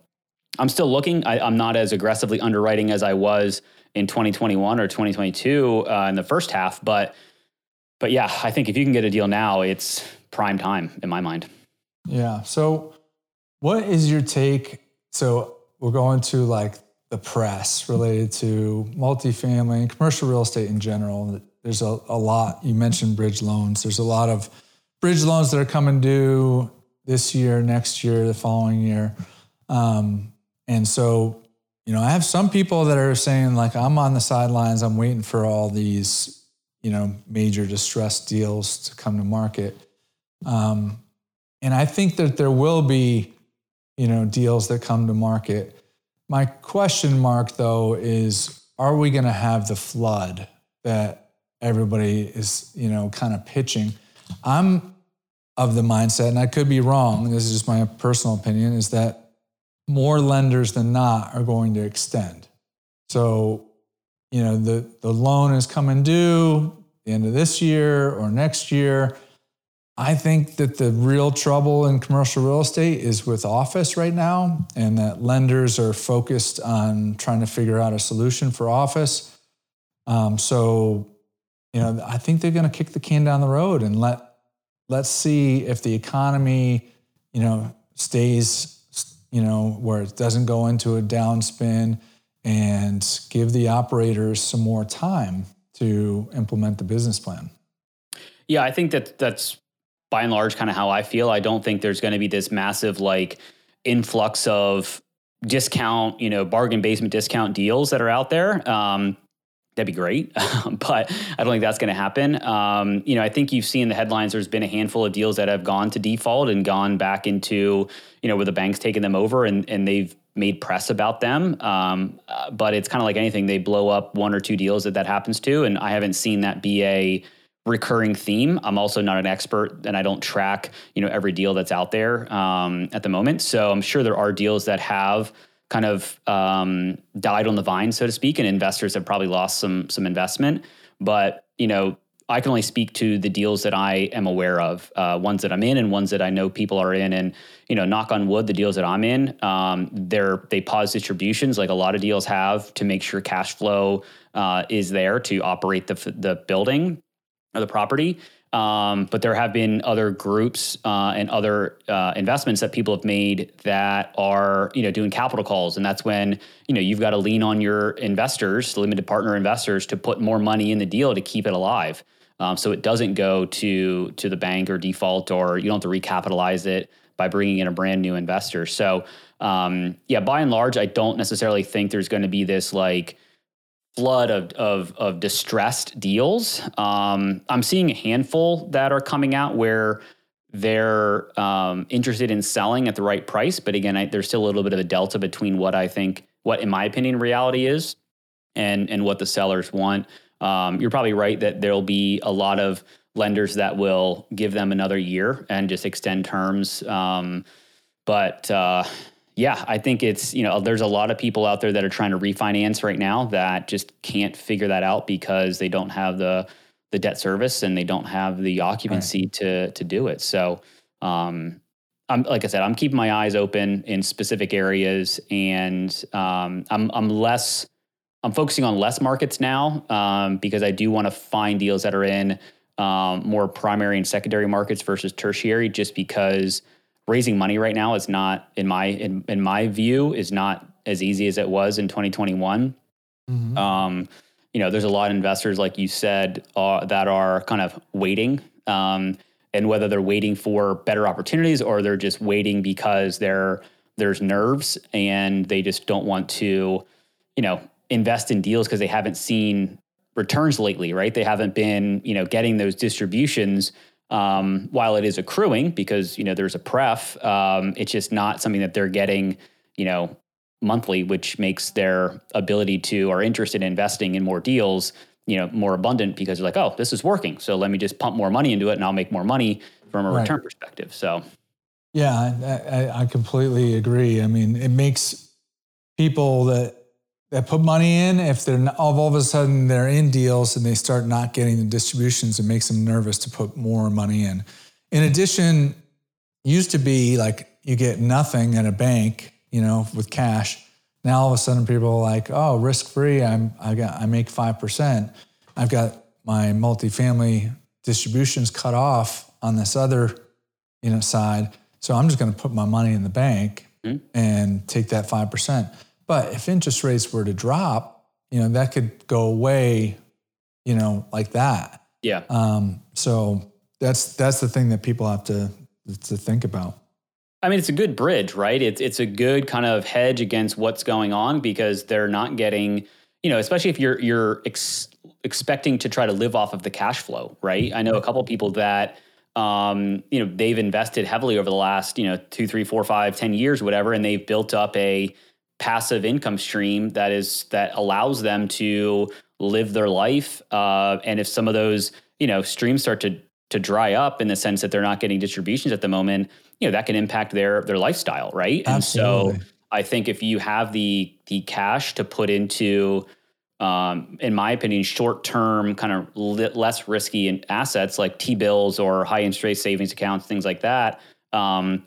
Speaker 3: I'm still looking. I, am not as aggressively underwriting as I was in 2021 or 2022 uh, in the first half, but but yeah, I think if you can get a deal now, it's prime time in my mind.
Speaker 1: Yeah. So, what is your take? So we're going to like the press related to multifamily and commercial real estate in general. There's a, a lot. You mentioned bridge loans. There's a lot of bridge loans that are coming due this year, next year, the following year. Um, and so, you know, I have some people that are saying, like, I'm on the sidelines, I'm waiting for all these, you know, major distress deals to come to market. Um, and I think that there will be, you know, deals that come to market my question mark, though, is are we going to have the flood that everybody is, you know, kind of pitching? I'm of the mindset, and I could be wrong, this is just my personal opinion, is that more lenders than not are going to extend. So, you know, the, the loan is coming due the end of this year or next year. I think that the real trouble in commercial real estate is with office right now, and that lenders are focused on trying to figure out a solution for office. Um, so, you know, I think they're going to kick the can down the road and let let's see if the economy, you know, stays, you know, where it doesn't go into a downspin, and give the operators some more time to implement the business plan.
Speaker 3: Yeah, I think that that's by and large kind of how I feel. I don't think there's going to be this massive like influx of discount, you know, bargain basement discount deals that are out there. Um, that'd be great, but I don't think that's going to happen. Um, you know, I think you've seen the headlines. There's been a handful of deals that have gone to default and gone back into, you know, where the bank's taken them over and and they've made press about them. Um, uh, but it's kind of like anything; they blow up one or two deals that that happens to, and I haven't seen that be a recurring theme. I'm also not an expert and I don't track, you know, every deal that's out there um, at the moment. So I'm sure there are deals that have kind of um, died on the vine, so to speak, and investors have probably lost some some investment. But you know, I can only speak to the deals that I am aware of, uh, ones that I'm in and ones that I know people are in. And you know, knock on wood, the deals that I'm in, um, they're they pause distributions like a lot of deals have to make sure cash flow uh, is there to operate the the building or the property. Um, but there have been other groups uh, and other uh, investments that people have made that are, you know, doing capital calls, and that's when you know you've got to lean on your investors, limited partner investors, to put more money in the deal to keep it alive, um, so it doesn't go to to the bank or default, or you don't have to recapitalize it by bringing in a brand new investor. So, um, yeah, by and large, I don't necessarily think there's going to be this like flood of, of, of distressed deals. Um, I'm seeing a handful that are coming out where they're um, interested in selling at the right price. But again, I, there's still a little bit of a delta between what I think, what in my opinion, reality is and, and what the sellers want. Um, you're probably right that there'll be a lot of lenders that will give them another year and just extend terms. Um, but uh, yeah, I think it's, you know, there's a lot of people out there that are trying to refinance right now that just can't figure that out because they don't have the the debt service and they don't have the occupancy right. to to do it. So, um, I'm like I said, I'm keeping my eyes open in specific areas, and um, I'm I'm less I'm focusing on less markets now um, because I do want to find deals that are in um, more primary and secondary markets versus tertiary, just because raising money right now is not in my in, in my view is not as easy as it was in 2021 mm-hmm. um, you know there's a lot of investors like you said uh, that are kind of waiting um, and whether they're waiting for better opportunities or they're just waiting because they're there's nerves and they just don't want to you know invest in deals because they haven't seen returns lately right? They haven't been you know getting those distributions um, while it is accruing because you know there's a pref, um, it's just not something that they're getting, you know, monthly, which makes their ability to or interest in investing in more deals, you know, more abundant because they're like, oh, this is working, so let me just pump more money into it, and I'll make more money from a right. return perspective. So,
Speaker 4: yeah, I, I completely agree. I mean, it makes people that that put money in, if they're not, all of a sudden they're in deals and they start not getting the distributions, it makes them nervous to put more money in. In addition, used to be like you get nothing at a bank, you know, with cash. Now all of a sudden people are like, oh, risk free. I'm I got I make five percent. I've got my multifamily distributions cut off on this other, you know, side. So I'm just going to put my money in the bank mm-hmm. and take that five percent. But if interest rates were to drop, you know, that could go away, you know, like that.
Speaker 3: Yeah.
Speaker 4: Um, so that's that's the thing that people have to to think about.
Speaker 3: I mean, it's a good bridge, right? It's it's a good kind of hedge against what's going on because they're not getting, you know, especially if you're you're ex- expecting to try to live off of the cash flow, right? I know a couple people that um, you know, they've invested heavily over the last, you know, two, three, four, five, ten years, whatever, and they've built up a passive income stream that is that allows them to live their life. Uh, and if some of those you know streams start to to dry up in the sense that they're not getting distributions at the moment, you know that can impact their their lifestyle, right?
Speaker 4: Absolutely.
Speaker 3: And so I think if you have the the cash to put into um, in my opinion, short term, kind of less risky assets like T bills or high interest rate savings accounts, things like that, um,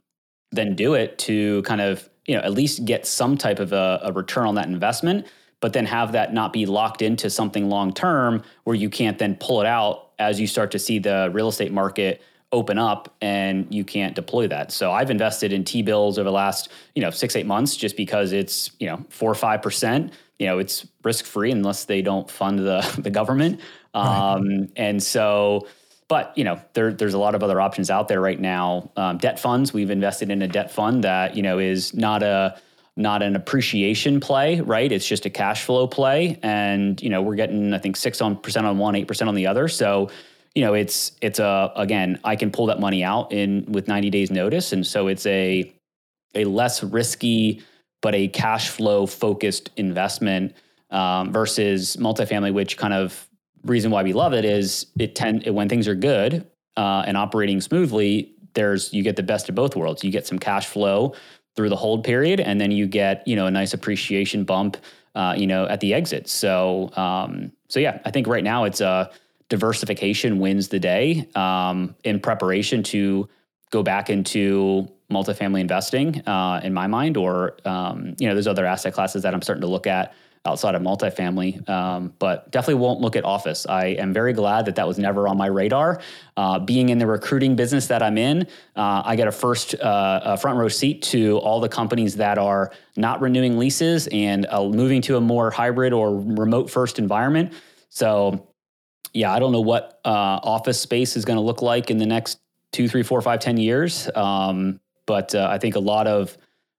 Speaker 3: then do it to kind of you know at least get some type of a, a return on that investment but then have that not be locked into something long term where you can't then pull it out as you start to see the real estate market open up and you can't deploy that. So I've invested in T bills over the last, you know, six, eight months just because it's, you know, four or five percent. You know, it's risk free unless they don't fund the the government. Right. Um, and so but you know, there, there's a lot of other options out there right now. Um, debt funds. We've invested in a debt fund that you know is not a not an appreciation play, right? It's just a cash flow play, and you know we're getting I think six on percent on one, eight percent on the other. So you know it's it's a again I can pull that money out in with 90 days notice, and so it's a a less risky but a cash flow focused investment um, versus multifamily, which kind of reason why we love it is it tend when things are good uh, and operating smoothly. There's you get the best of both worlds. You get some cash flow through the hold period, and then you get you know a nice appreciation bump, uh, you know, at the exit. So um, so yeah, I think right now it's a uh, diversification wins the day um, in preparation to go back into multifamily investing uh, in my mind, or um, you know, there's other asset classes that I'm starting to look at outside of multifamily, um, but definitely won't look at office. I am very glad that that was never on my radar. Uh, being in the recruiting business that I'm in, uh, I get a first uh, a front row seat to all the companies that are not renewing leases and uh, moving to a more hybrid or remote first environment. So, yeah, I don't know what uh, office space is going to look like in the next two, three, four, five, ten years. Um, but uh, I think a lot of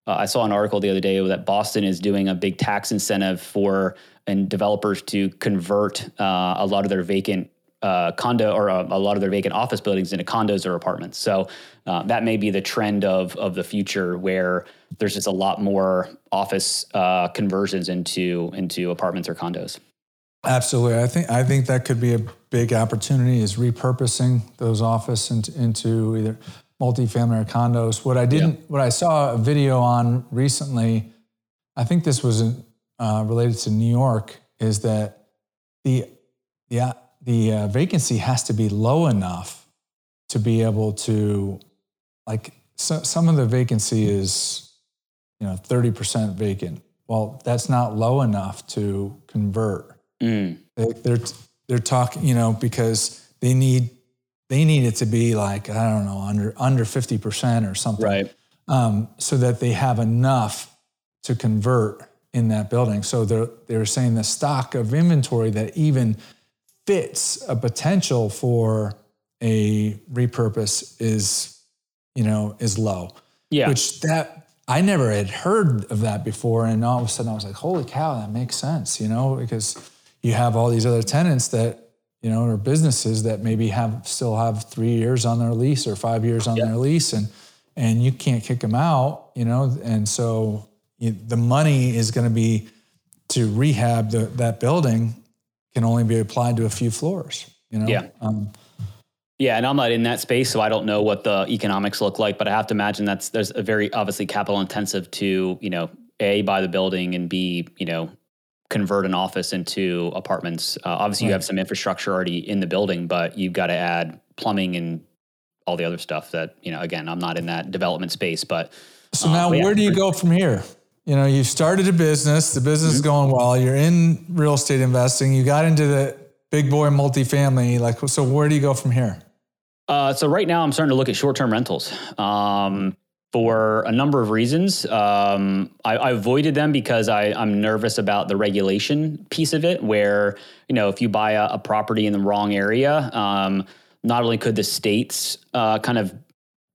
Speaker 3: uh, I saw an article the other day that Boston is doing a big tax incentive for and developers to convert uh, a lot of their vacant uh, condo or a, a, lot of their vacant office buildings into condos or apartments. So uh, that may be the trend of of the future, where there's just a lot more office uh, conversions into into apartments or condos.
Speaker 1: Absolutely, I think I think that could be a big opportunity is repurposing those office into, into either multifamily or condos. What I didn't, yeah. what I saw a video on recently, I think this was uh, related to New York, is that the the the uh, vacancy has to be low enough to be able to, like, so, some of the vacancy is, you know, thirty percent vacant. Well, that's not low enough to convert. Mm. They, they're they're talking, you know, because they need they need it to be like I don't know under under fifty percent or something,
Speaker 3: right?
Speaker 1: Um, so that they have enough to convert in that building. So they're they're saying the stock of inventory that even fits a potential for a repurpose is you know is low.
Speaker 3: Yeah,
Speaker 1: which that I never had heard of that before, and all of a sudden I was like, holy cow, that makes sense, you know, because you have all these other tenants that you know, or businesses that maybe have still have three years on their lease or five years on their lease, and and you can't kick them out, you know, and so you, the money is going to be to rehab the, that building can only be applied to a few floors, you know.
Speaker 3: Yeah. Um, yeah, and I'm not in that space, so I don't know what the economics look like. But I have to imagine that's there's a very obviously capital intensive to you know a buy the building and b you know convert an office into apartments. Uh, obviously, right. you have some infrastructure already in the building, but you've got to add plumbing and all the other stuff that you know. Again, I'm not in that development space, but
Speaker 1: so now um, where do you go from here? You know, you started a business. The business mm-hmm. is going well. You're in real estate investing. You got into the big boy multifamily. Like, so where do you go from here?
Speaker 3: Uh, so right now, I'm starting to look at short-term rentals. Um, for a number of reasons. Um, I, I, avoided them because I, am nervous about the regulation piece of it, where you know if you buy a, a property in the wrong area, um, not only could the states uh, kind of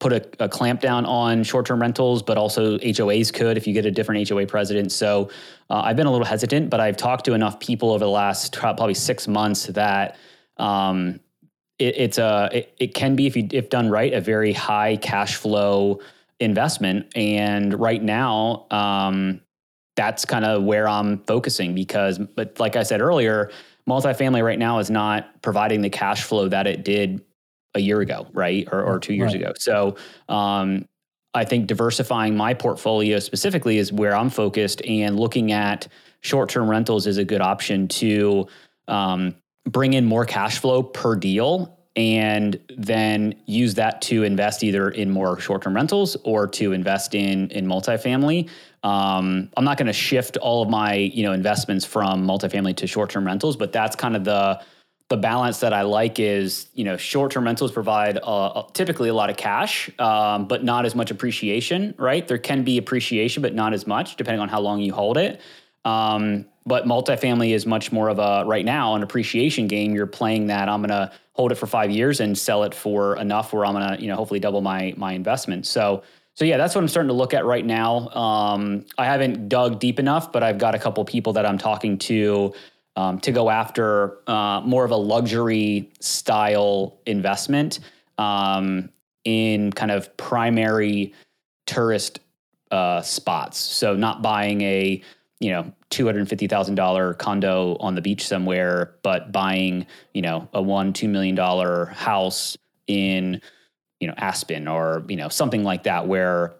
Speaker 3: put a, a, clamp down on short-term rentals, but also HOAs could if you get a different HOA president. So uh, I've been a little hesitant, but I've talked to enough people over the last probably six months that. Um, it, it's a it, it, can be if you if done right a very high cash flow investment. And right now, um, that's kind of where I'm focusing because, but like I said earlier, multifamily right now is not providing the cash flow that it did a year ago, right? Or, or two years right. ago. So, um, I think diversifying my portfolio specifically is where I'm focused, and looking at short term rentals is a good option to um, bring in more cash flow per deal and then use that to invest either in more short-term rentals or to invest in in multifamily. Um, I'm not going to shift all of my you know investments from multifamily to short-term rentals, but that's kind of the the balance that I like is you know short-term rentals provide uh, typically a lot of cash, um, but not as much appreciation. Right? There can be appreciation, but not as much depending on how long you hold it. Um, but multifamily is much more of a right now an appreciation game. You're playing that. I'm going to hold it for five years and sell it for enough where I'm going to you know hopefully double my my investment. So so yeah, that's what I'm starting to look at right now. Um, I haven't dug deep enough, but I've got a couple people that I'm talking to um, to go after uh, more of a luxury style investment um, in kind of primary tourist uh, spots. So not buying a you know $250,000 condo on the beach somewhere, but buying, you know, a one, $2 million house in, you know, Aspen or, you know, something like that, where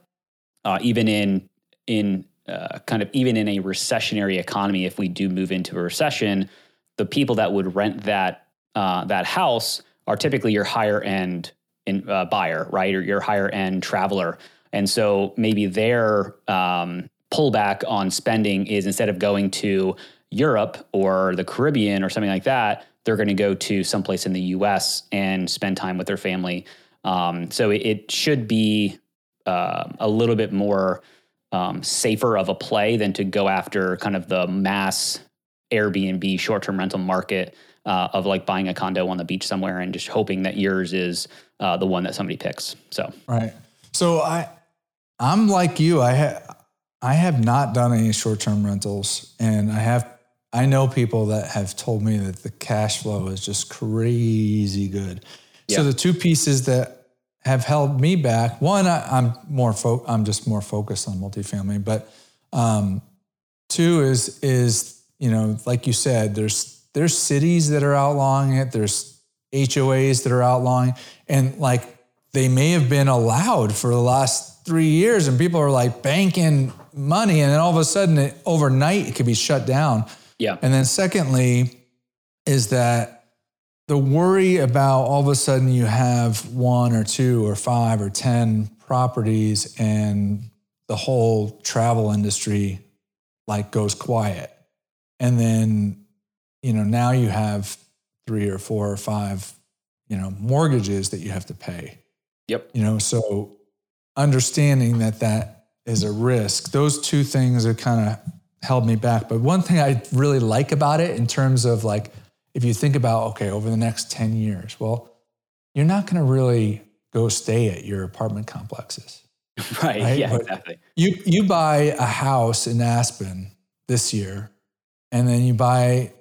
Speaker 3: uh, even in, in uh, kind of even in a recessionary economy, if we do move into a recession, the people that would rent that, uh, that house are typically your higher end in, uh, buyer, right? Or your higher end traveler. And so maybe their, um, pullback on spending is instead of going to Europe or the Caribbean or something like that, they're going to go to someplace in the U.S. and spend time with their family. Um, so it, it, should be uh, a little bit more um, safer of a play than to go after kind of the mass Airbnb short-term rental market uh, of like buying a condo on the beach somewhere and just hoping that yours is uh, the one that somebody picks. So
Speaker 1: right. So I, I'm like you. I have I have not done any short-term rentals, and I have I know people that have told me that the cash flow is just crazy good. Yeah. So the two pieces that have held me back, one, I, am more fo- I'm just more focused on multifamily, but um, two is is you know like you said, there's there's cities that are outlawing it, there's HOAs that are outlawing, and like they may have been allowed for the last three years, and people are like banking money, and then all of a sudden, it, overnight, it could be shut down.
Speaker 3: Yeah.
Speaker 1: And then secondly, is that the worry about all of a sudden you have one or two or five or 10 properties and the whole travel industry like goes quiet. And then, you know, now you have three or four or five, you know, mortgages that you have to pay.
Speaker 3: Yep.
Speaker 1: You know, so understanding that that is a risk, those two things have kind of held me back. But one thing I really like about it in terms of like, if you think about, okay, over the next 10 years, well, you're not going to really go stay at your apartment complexes.
Speaker 3: Right. right? Yeah, but exactly.
Speaker 1: You, you buy a house in Aspen this year, and then you buy,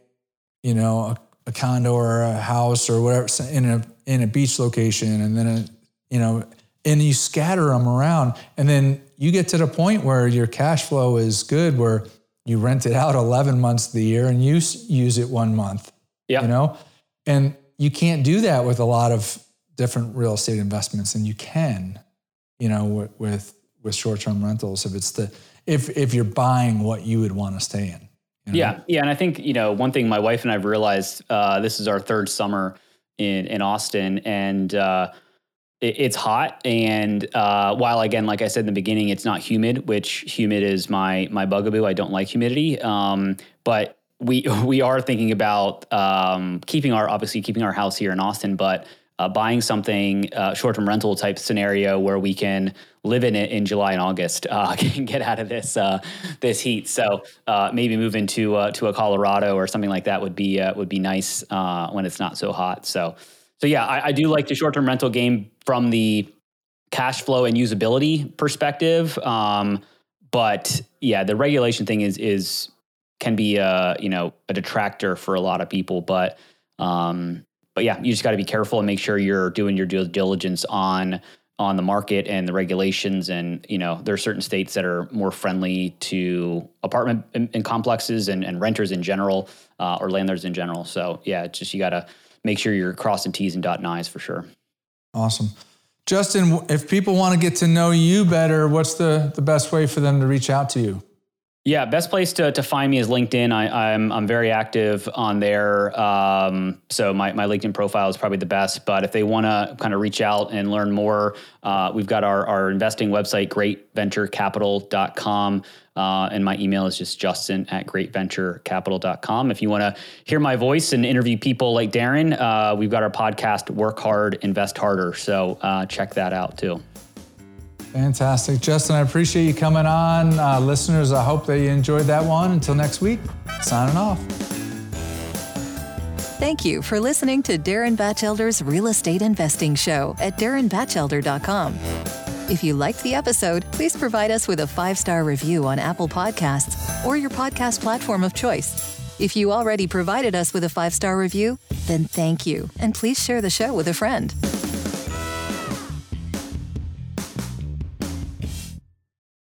Speaker 1: you know, a, a condo or a house or whatever in a, in a beach location, and then, a, you know, and you scatter them around. And then you get to the point where your cash flow is good, where you rent it out 11 months of the year and you use it one month.
Speaker 3: Yeah.
Speaker 1: You know, and you can't do that with a lot of different real estate investments, and you can, you know, with with, with short term rentals if it's the if if you're buying what you would want to stay in.
Speaker 3: You know? Yeah, yeah, and I think you know one thing my wife and I've realized uh, this is our third summer in in Austin, and uh, it's hot and uh, while again like i said in the beginning it's not humid which humid is my my bugaboo i don't like humidity um, but we we are thinking about um, keeping our obviously keeping our house here in austin but uh, buying something uh, short-term rental type scenario where we can live in it in July and August uh, and get out of this uh, this heat. So uh, maybe move into to a Colorado or something like that would be would be nice when it's not so hot. So so yeah, I, I do like the short term rental game from the cash flow and usability perspective. Um, but yeah, the regulation thing is is can be a you know a detractor for a lot of people. But um, but yeah, you just got to be careful and make sure you're doing your due diligence on on the market and the regulations. And you know, there are certain states that are more friendly to apartment and, complexes and, and, renters in general, uh, or landlords in general. So yeah, it's just you got to make sure you're crossing T's and dotting I's for sure.
Speaker 1: Awesome. Justin, if people want to get to know you better, what's the, the best way for them to reach out to you?
Speaker 3: Yeah, best place to, to find me is LinkedIn. I, am I'm, I'm very active on there. Um, so my, my LinkedIn profile is probably the best. But if they want to kind of reach out and learn more, uh, we've got our, our investing website, greatventurecapital.com. Uh, and my email is just justin at greatventurecapital.com. If you want to hear my voice and interview people like Darin, uh, we've got our podcast, Work Hard, Invest Harder. So uh, check that out too.
Speaker 1: Fantastic. Justin, I appreciate you coming on. Uh, listeners, I hope that you enjoyed that one. Until next week, signing off.
Speaker 2: Thank you for listening to Darin Batchelder's Real Estate Investing Show at darinbatchelder.com. If you liked the episode, please provide us with a five star review on Apple Podcasts or your podcast platform of choice. If you already provided us with a five star review, then thank you, and please share the show with a friend.